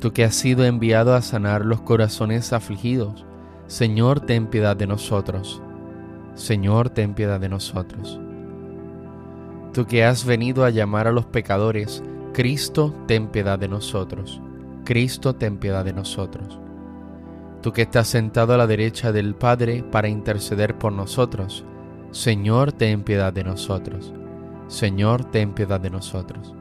Tú que has sido enviado a sanar los corazones afligidos, Señor, ten piedad de nosotros. Señor, ten piedad de nosotros. Tú que has venido a llamar a los pecadores, Cristo, ten piedad de nosotros. Cristo, ten piedad de nosotros. Tú que estás sentado a la derecha del Padre para interceder por nosotros, Señor, ten piedad de nosotros. Señor, ten piedad de nosotros.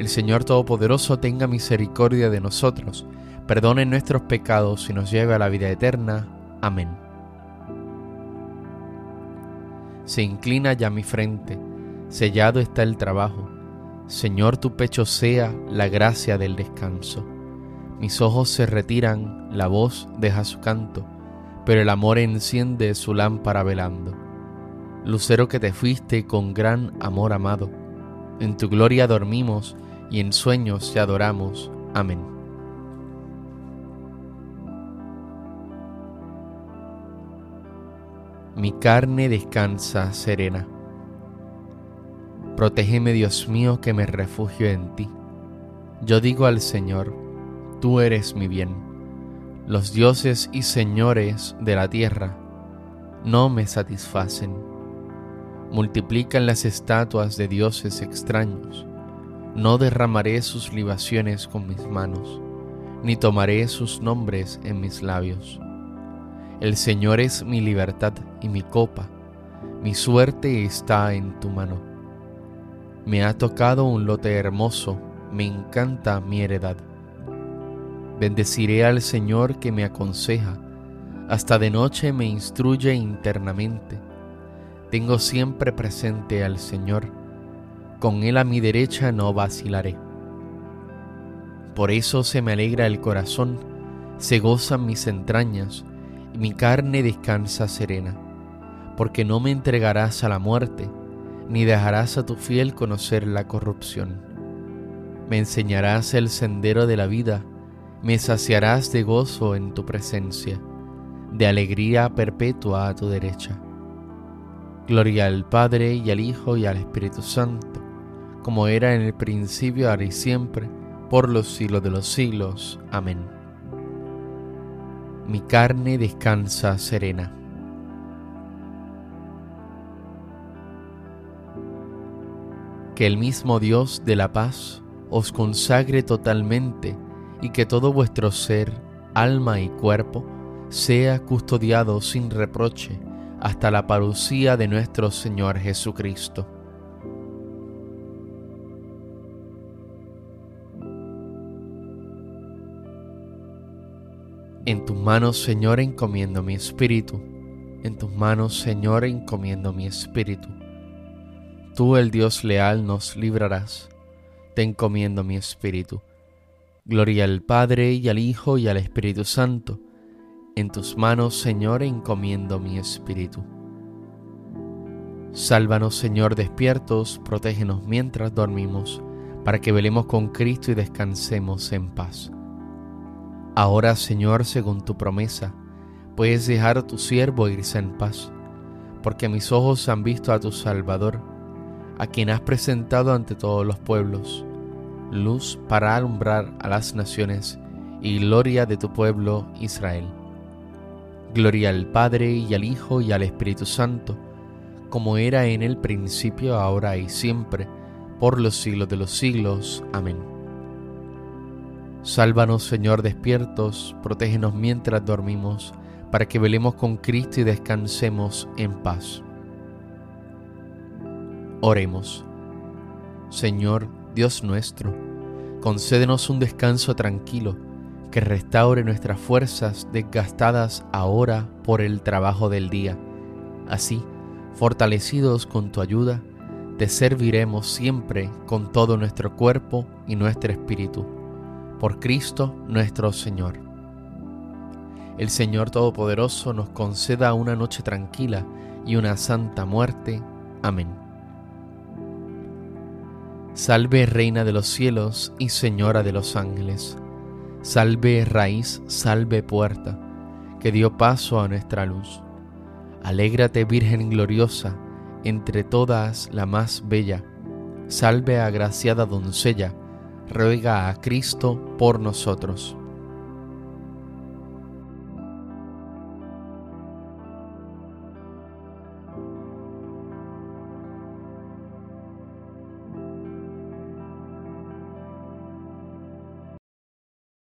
El Señor Todopoderoso tenga misericordia de nosotros, perdone nuestros pecados y nos lleve a la vida eterna. Amén. Se inclina ya mi frente, sellado está el trabajo. Señor, tu pecho sea la gracia del descanso. Mis ojos se retiran, la voz deja su canto, pero el amor enciende su lámpara velando. Lucero que te fuiste con gran amor amado, en tu gloria dormimos y en sueños te adoramos. Amén. Mi carne descansa serena. Protégeme, Dios mío, que me refugio en ti. Yo digo al Señor, tú eres mi bien. Los dioses y señores de la tierra no me satisfacen. Multiplican las estatuas de dioses extraños no derramaré sus libaciones con mis manos, ni tomaré sus nombres en mis labios. El Señor es mi libertad y mi copa, mi suerte está en tu mano. Me ha tocado un lote hermoso, me encanta mi heredad. Bendeciré al Señor que me aconseja, hasta de noche me instruye internamente. Tengo siempre presente al Señor con él a mi derecha no vacilaré. Por eso se me alegra el corazón, se gozan mis entrañas, y mi carne descansa serena, porque no me entregarás a la muerte, ni dejarás a tu fiel conocer la corrupción. Me enseñarás el sendero de la vida, me saciarás de gozo en tu presencia, de alegría perpetua a tu derecha. Gloria al Padre y al Hijo y al Espíritu Santo como era en el principio, ahora y siempre, por los siglos de los siglos. Amén. Mi carne descansa serena. Que el mismo Dios de la paz os consagre totalmente y que todo vuestro ser, alma y cuerpo sea custodiado sin reproche hasta la parucía de nuestro Señor Jesucristo En tus manos, Señor, encomiendo mi espíritu. En tus manos, Señor, encomiendo mi espíritu. Tú, el Dios leal, nos librarás. Te encomiendo mi espíritu. Gloria al Padre y al Hijo y al Espíritu Santo. En tus manos, Señor, encomiendo mi espíritu. Sálvanos, Señor, despiertos, protégenos mientras dormimos, para que velemos con Cristo y descansemos en paz. Ahora, Señor, según tu promesa, puedes dejar a tu siervo irse en paz, porque mis ojos han visto a tu Salvador, a quien has presentado ante todos los pueblos, luz para alumbrar a las naciones y gloria de tu pueblo Israel. Gloria al Padre y al Hijo y al Espíritu Santo, como era en el principio, ahora y siempre, por los siglos de los siglos. Amén. Sálvanos, Señor, despiertos, protégenos mientras dormimos, para que velemos con Cristo y descansemos en paz. Oremos. Señor, Dios nuestro, concédenos un descanso tranquilo, que restaure nuestras fuerzas desgastadas ahora por el trabajo del día. Así, fortalecidos con tu ayuda, te serviremos siempre con todo nuestro cuerpo y nuestro espíritu. Por Cristo nuestro Señor. El Señor Todopoderoso nos conceda una noche tranquila y una santa muerte. Amén. Salve Reina de los cielos y Señora de los ángeles. Salve raíz, salve puerta, que dio paso a nuestra luz. Alégrate Virgen gloriosa, entre todas la más bella. Salve agraciada doncella, ruega a Cristo por nosotros.